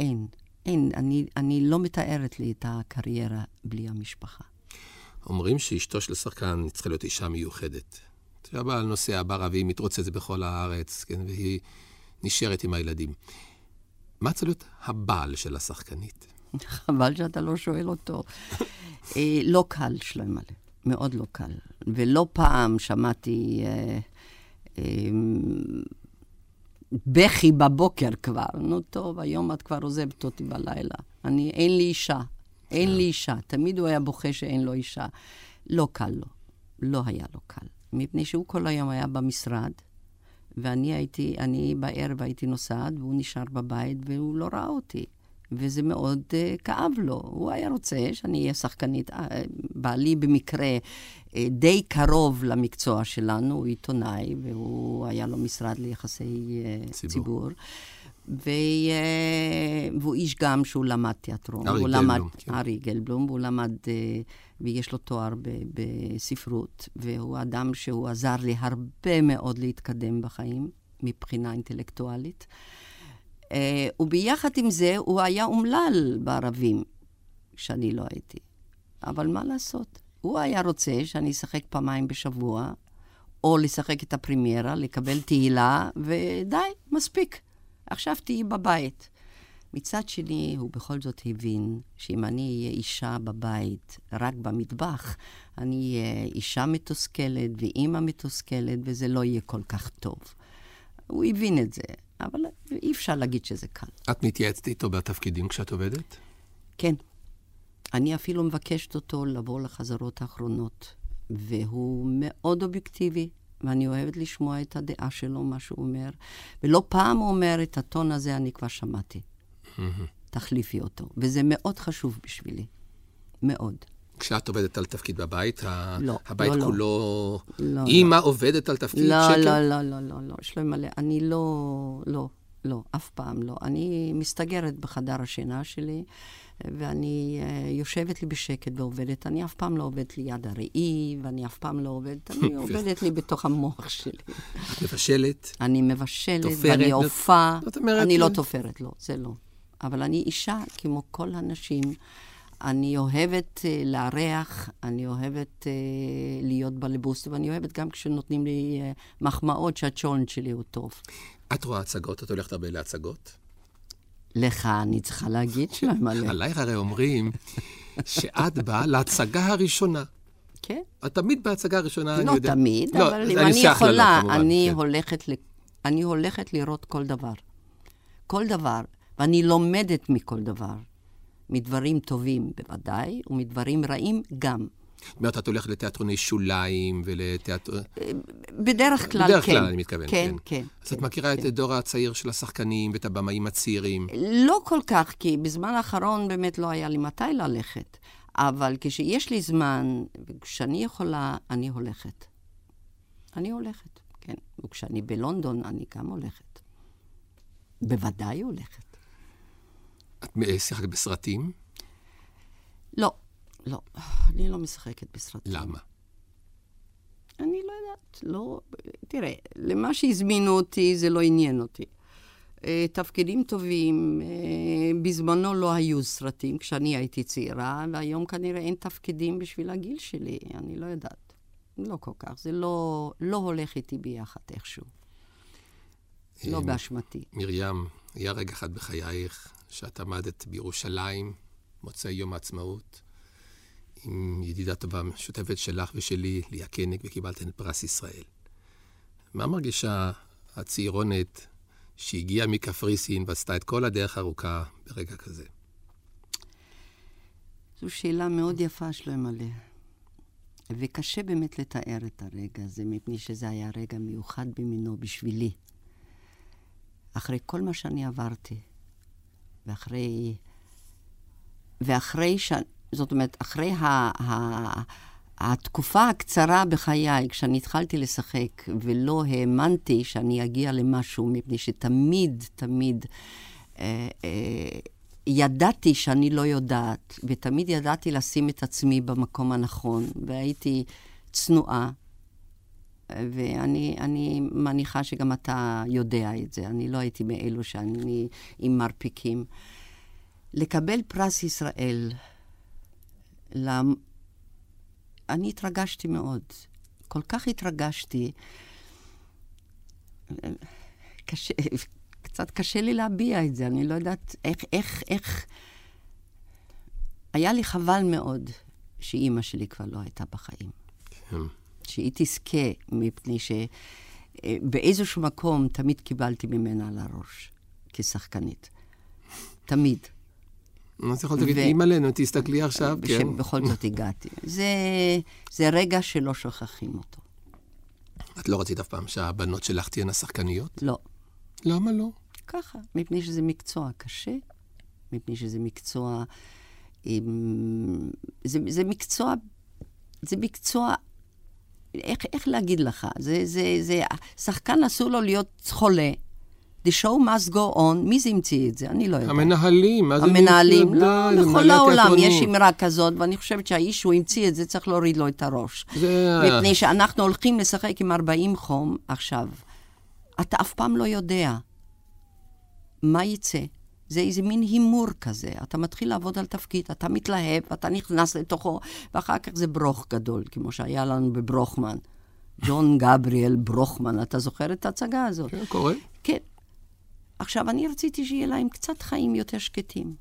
אין, אין, אני, אני לא מתארת לי את הקריירה בלי המשפחה. אומרים שאשתו של שחקן צריכה להיות אישה מיוחדת. שהבעל נוסע ברבים, מתרוצץ בכל הארץ, כן, והיא נשארת עם הילדים. מה צריך להיות הבעל של השחקנית? חבל שאתה לא שואל אותו. אה, לא קל, ימלא. מאוד לא קל. ולא פעם שמעתי אה, אה, בכי בבוקר כבר. נו טוב, היום את כבר עוזבת אותי בלילה. אני, אין לי אישה. אין לי אישה. תמיד הוא היה בוכה שאין לו אישה. לא קל לו. לא היה לו קל. מפני שהוא כל היום היה במשרד, ואני הייתי, אני בערב הייתי נוסעת, והוא נשאר בבית, והוא לא ראה אותי. וזה מאוד uh, כאב לו. הוא היה רוצה שאני אהיה שחקנית. Uh, בעלי במקרה uh, די קרוב למקצוע שלנו, הוא עיתונאי, והוא היה לו משרד ליחסי uh, ציבור. ציבור. ו... והוא איש גם שהוא למד תיאטרון. ארי גלבלום, למד, כן. ארי גלבלום, והוא למד, uh, ויש לו תואר ב- בספרות, והוא אדם שהוא עזר לי הרבה מאוד להתקדם בחיים, מבחינה אינטלקטואלית. Uh, וביחד עם זה, הוא היה אומלל בערבים. כשאני לא הייתי. אבל מה לעשות? הוא היה רוצה שאני אשחק פעמיים בשבוע, או לשחק את הפרימיירה, לקבל תהילה, ודי, מספיק. עכשיו תהיי בבית. מצד שני, הוא בכל זאת הבין שאם אני אהיה אישה בבית, רק במטבח, אני אהיה אישה מתוסכלת ואימא מתוסכלת, וזה לא יהיה כל כך טוב. הוא הבין את זה, אבל אי אפשר להגיד שזה קל. את מתייעצת איתו בתפקידים כשאת עובדת? כן. אני אפילו מבקשת אותו לבוא לחזרות האחרונות, והוא מאוד אובייקטיבי, ואני אוהבת לשמוע את הדעה שלו, מה שהוא אומר. ולא פעם הוא אומר, את הטון הזה אני כבר שמעתי. תחליפי אותו. וזה מאוד חשוב בשבילי. מאוד. כשאת עובדת על תפקיד בבית, לא, הבית לא, לא. כולו... לא, אימא עובדת על תפקיד לא, שקר? לא, לא, לא, לא, לא, יש לו מלא. אני לא, לא, לא, אף פעם לא. אני מסתגרת בחדר השינה שלי, ואני uh, יושבת לי בשקט ועובדת. אני אף פעם לא עובדת ליד הראי, ואני אף פעם לא עובדת, אני עובדת לי בתוך המוח שלי. מבשלת? אני מבשלת, תופרת, ואני עופה. זאת אומרת, אני לא אה, תופרת, לא, זה לא. אבל אני אישה, כמו כל הנשים. אני אוהבת uh, לארח, אני אוהבת uh, להיות בלבוס, ואני אוהבת גם כשנותנים לי uh, מחמאות שהצ'ולנט שלי הוא טוב. את רואה הצגות? את הולכת הרבה להצגות? לך אני צריכה להגיד שלא מלא. עלייך הרי אומרים שאת באה להצגה הראשונה. כן? את תמיד בהצגה הראשונה, אני לא יודע. תמיד, לא, אבל אם אני יכולה, כן. אני הולכת לראות כל דבר. כל דבר. ואני לומדת מכל דבר. מדברים טובים בוודאי, ומדברים רעים גם. זאת אומרת, את הולכת לתיאטרוני שוליים ולתיאטר... בדרך כלל, בדרך כן. כלל, אני מתכוון, כן, כן. כן. אז את מכירה את הדור הצעיר של השחקנים ואת הבמאים הצעירים. לא כל כך, כי בזמן האחרון באמת לא היה לי מתי ללכת. אבל כשיש לי זמן, וכשאני יכולה, אני הולכת. אני הולכת, כן. וכשאני בלונדון, אני גם הולכת. בוודאי הולכת. את אה, שיחקת בסרטים? לא, לא, אני לא משחקת בסרטים. למה? אני לא יודעת, לא... תראה, למה שהזמינו אותי זה לא עניין אותי. אה, תפקידים טובים, אה, בזמנו לא היו סרטים כשאני הייתי צעירה, והיום כנראה אין תפקידים בשביל הגיל שלי, אני לא יודעת. לא כל כך, זה לא, לא הולך איתי ביחד איכשהו. לא באשמתי. מרים, היה רגע אחד בחייך שאת עמדת בירושלים, מוצאי יום העצמאות, עם ידידה טובה משותפת שלך ושלי, ליה קניג, וקיבלת את פרס ישראל. מה מרגישה הצעירונת שהגיעה מקפריסין ועשתה את כל הדרך הארוכה ברגע כזה? זו שאלה מאוד יפה, שלמה. וקשה באמת לתאר את הרגע הזה, מפני שזה היה רגע מיוחד במינו בשבילי. אחרי כל מה שאני עברתי, ואחרי... ואחרי ש... זאת אומרת, אחרי ה... ה... התקופה הקצרה בחיי, כשאני התחלתי לשחק, ולא האמנתי שאני אגיע למשהו, מפני שתמיד, תמיד אה, אה, ידעתי שאני לא יודעת, ותמיד ידעתי לשים את עצמי במקום הנכון, והייתי צנועה. ואני אני מניחה שגם אתה יודע את זה. אני לא הייתי מאלו שאני עם מרפיקים. לקבל פרס ישראל, למ... אני התרגשתי מאוד. כל כך התרגשתי. קשה, קצת קשה לי להביע את זה, אני לא יודעת איך, איך, איך... היה לי חבל מאוד שאימא שלי כבר לא הייתה בחיים. כן. שהיא תזכה, מפני שבאיזשהו מקום תמיד קיבלתי ממנה על הראש, כשחקנית. תמיד. אז יכולת להגיד, ו- אימא'לה, נו, תסתכלי עכשיו, כן. שבכל זאת הגעתי. זה, זה רגע שלא שוכחים אותו. את לא רצית אף פעם שהבנות שלך תהיינה שחקניות? לא. למה לא? ככה, מפני שזה מקצוע קשה, מפני שזה מקצוע... עם... זה, זה מקצוע... זה מקצוע... איך, איך להגיד לך? זה, זה, זה... שחקן אסור לו להיות חולה. The show must go on. מי זה המציא את זה? אני לא יודעת. המנהלים, מה זה... המנהלים, לא, בכל העולם. יש אמרה כזאת, ואני חושבת שהאיש שהוא המציא את זה צריך להוריד לו את הראש. זה... מפני שאנחנו הולכים לשחק עם 40 חום עכשיו. אתה אף פעם לא יודע מה יצא. זה איזה מין הימור כזה. אתה מתחיל לעבוד על תפקיד, אתה מתלהב, אתה נכנס לתוכו, ואחר כך זה ברוך גדול, כמו שהיה לנו בברוכמן. ג'ון גבריאל ברוכמן, אתה זוכר את ההצגה הזאת? כן, קורה. כן. עכשיו, אני רציתי שיהיה להם קצת חיים יותר שקטים.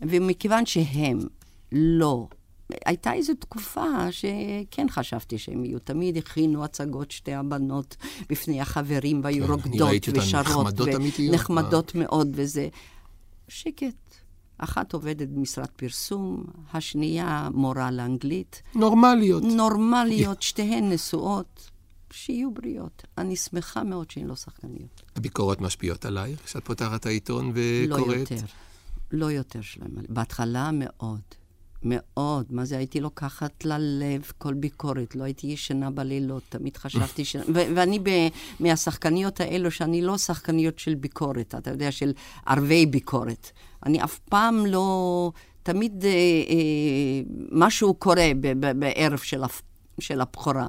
ומכיוון שהם לא... הייתה איזו תקופה שכן חשבתי שהם יהיו. תמיד הכינו הצגות שתי הבנות בפני החברים, והיו כן, רוקדות ושרות. נחמדות אמיתיות, נחמדות מאוד, וזה... שקט. אחת עובדת במשרד פרסום, השנייה מורה לאנגלית. נורמליות. נורמליות, שתיהן נשואות, שיהיו בריאות. אני שמחה מאוד שהן לא שחקניות. הביקורות משפיעות עלייך כשאת פותחת העיתון לא וקוראת? יותר. לא יותר שלהם. בהתחלה מאוד. מאוד. מה זה, הייתי לוקחת ללב כל ביקורת. לא הייתי ישנה בלילות, תמיד חשבתי ש... ו- ואני ב- מהשחקניות האלו, שאני לא שחקניות של ביקורת, אתה יודע, של ערבי ביקורת. אני אף פעם לא... תמיד אה, אה, משהו קורה ב- ב- בערב של, הפ... של הבכורה.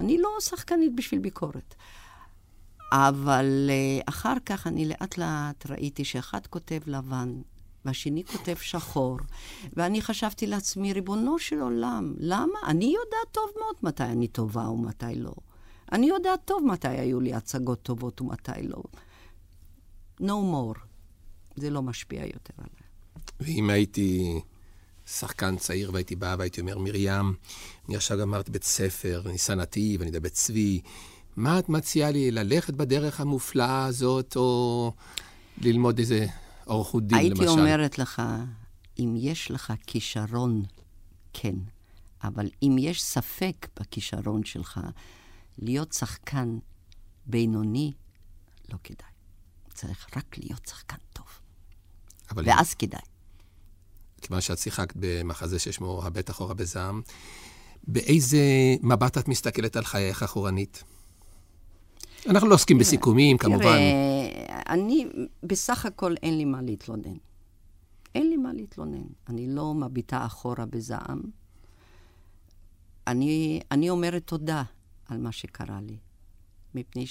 אני לא שחקנית בשביל ביקורת. אבל uh, אחר כך אני לאט לאט ראיתי שאחד כותב לבן, והשני כותב שחור, ואני חשבתי לעצמי, ריבונו של עולם, למה? אני יודעת טוב מאוד מתי אני טובה ומתי לא. אני יודעת טוב מתי היו לי הצגות טובות ומתי לא. No more. זה לא משפיע יותר עליי. ואם הייתי שחקן צעיר והייתי בא והייתי אומר, מרים, אני עכשיו גמרתי בית ספר, ניסן נתיב, אני מדבר צבי, מה את מציעה לי, ללכת בדרך המופלאה הזאת, או ללמוד איזה אורחות דין, הייתי למשל? אומרת לך, אם יש לך כישרון, כן. אבל אם יש ספק בכישרון שלך, להיות שחקן בינוני, לא כדאי. צריך רק להיות שחקן טוב. אבל ואז כדאי. כיוון שאת שיחקת במחזה ששמו הבט אחורה בזעם, באיזה מבט את מסתכלת על חייך אחורנית? אנחנו לא עוסקים בסיכומים, כמובן. תראה, אני, בסך הכל אין לי מה להתלונן. אין לי מה להתלונן. אני לא מביטה אחורה בזעם. אני, אני אומרת תודה על מה שקרה לי. מפני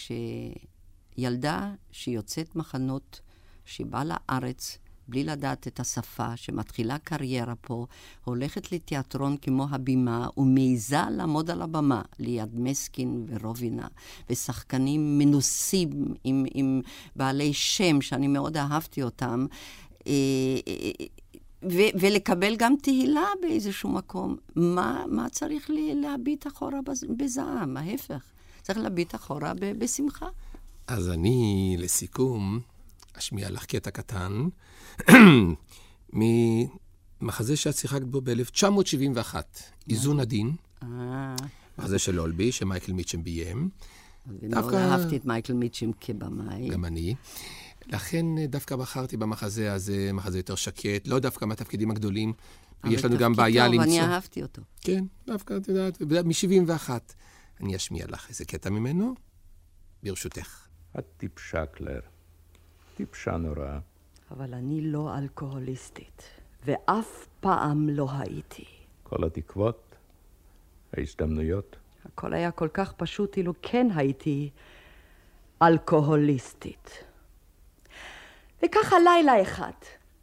שילדה שיוצאת מחנות, שבאה לארץ בלי לדעת את השפה, שמתחילה קריירה פה, הולכת לתיאטרון כמו הבימה, ומעיזה לעמוד על הבמה ליד מסקין ורובינה, ושחקנים מנוסים עם, עם בעלי שם, שאני מאוד אהבתי אותם. אה, אה, ו- ולקבל גם תהילה באיזשהו מקום. מה, מה צריך לי להביט אחורה בז- בזעם? ההפך. צריך להביט אחורה ב- בשמחה. אז אני, לסיכום, אשמיע לך קטע קטן ממחזה שאת שיחקת בו ב-1971, איזון עדין, אה, מחזה של אולבי, שמייקל מיטשם ביים, ומאוד דווקא- אהבתי את מייקל מיטשם כבמאי. גם אני. לכן אה, דווקא בחרתי במחזה הזה, מחזה יותר שקט, לא דווקא מהתפקידים הגדולים. אבל יש לנו גם תפקיד בעיה טוב, למצוא... אני אהבתי אותו. כן, דווקא, את יודעת, מ-71. אני אשמיע לך איזה קטע ממנו, ברשותך. את טיפשה, קלר. טיפשה נורא. אבל אני לא אלכוהוליסטית, ואף פעם לא הייתי. כל התקוות, ההזדמנויות. הכל היה כל כך פשוט אילו כן הייתי אלכוהוליסטית. וככה לילה אחד,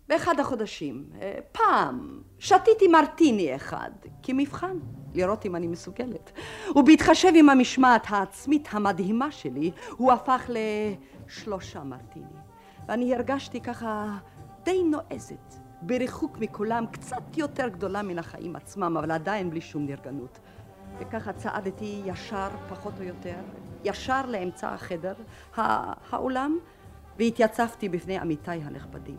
באחד החודשים, אה, פעם, שתיתי מרטיני אחד, כמבחן, לראות אם אני מסוגלת. ובהתחשב עם המשמעת העצמית המדהימה שלי, הוא הפך לשלושה מרטיני. ואני הרגשתי ככה די נועזת, בריחוק מכולם, קצת יותר גדולה מן החיים עצמם, אבל עדיין בלי שום נרגנות. וככה צעדתי ישר, פחות או יותר, ישר לאמצע החדר, הא- האולם, והתייצבתי בפני עמיתיי הנכבדים.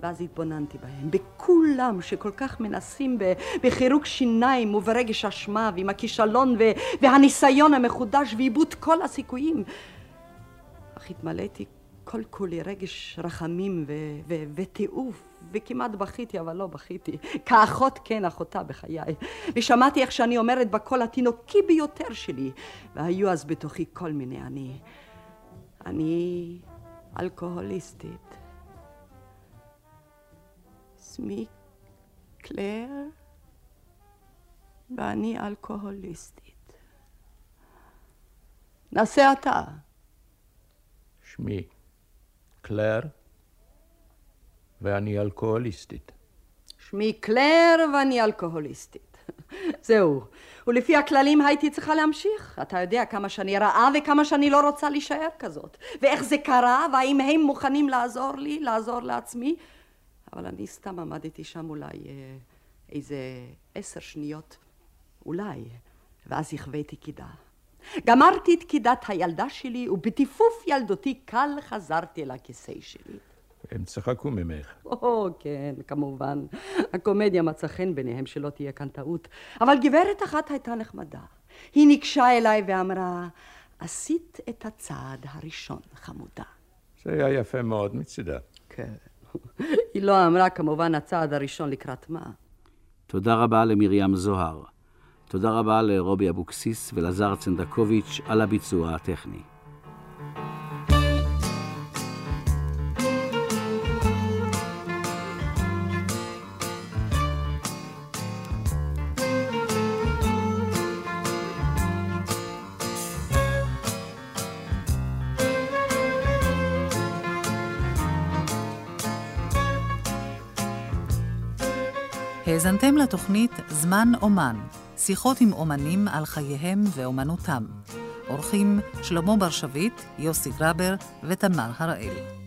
ואז התבוננתי בהם, בכולם שכל כך מנסים בחירוק שיניים וברגש אשמה ועם הכישלון והניסיון המחודש ואיבוד כל הסיכויים. אך התמלאתי כל כולי רגש רחמים ו- ו- ותיעוף, וכמעט בכיתי, אבל לא בכיתי. כאחות כן אחותה בחיי. ושמעתי איך שאני אומרת בקול התינוקי ביותר שלי, והיו אז בתוכי כל מיני אני. אני אלכוהוליסטית. שמי קלר, ואני אלכוהוליסטית. נסה אתה. שמי קלר, ואני אלכוהוליסטית. שמי קלר ואני אלכוהוליסטית. זהו. ולפי הכללים הייתי צריכה להמשיך. אתה יודע כמה שאני רעה וכמה שאני לא רוצה להישאר כזאת. ואיך זה קרה, והאם הם מוכנים לעזור לי, לעזור לעצמי. אבל אני סתם עמדתי שם אולי אה, איזה עשר שניות. אולי. ואז הכוויתי קידה. גמרתי את קידת הילדה שלי, ובטיפוף ילדותי קל חזרתי אל הכיסא שלי. הם צחקו ממך. או, כן, כמובן. הקומדיה מצא חן ביניהם, שלא תהיה כאן טעות. אבל גברת אחת הייתה נחמדה. היא ניגשה אליי ואמרה, עשית את הצעד הראשון, חמודה. זה היה יפה מאוד מצידה. כן. היא לא אמרה, כמובן, הצעד הראשון לקראת מה. תודה רבה למרים זוהר. תודה רבה לרובי אבוקסיס ולזר צנדקוביץ' על הביצוע הטכני. האזנתם לתוכנית זמן אומן, שיחות עם אומנים על חייהם ואומנותם. אורחים שלמה בר שביט, יוסי גרבר ותמר הראל.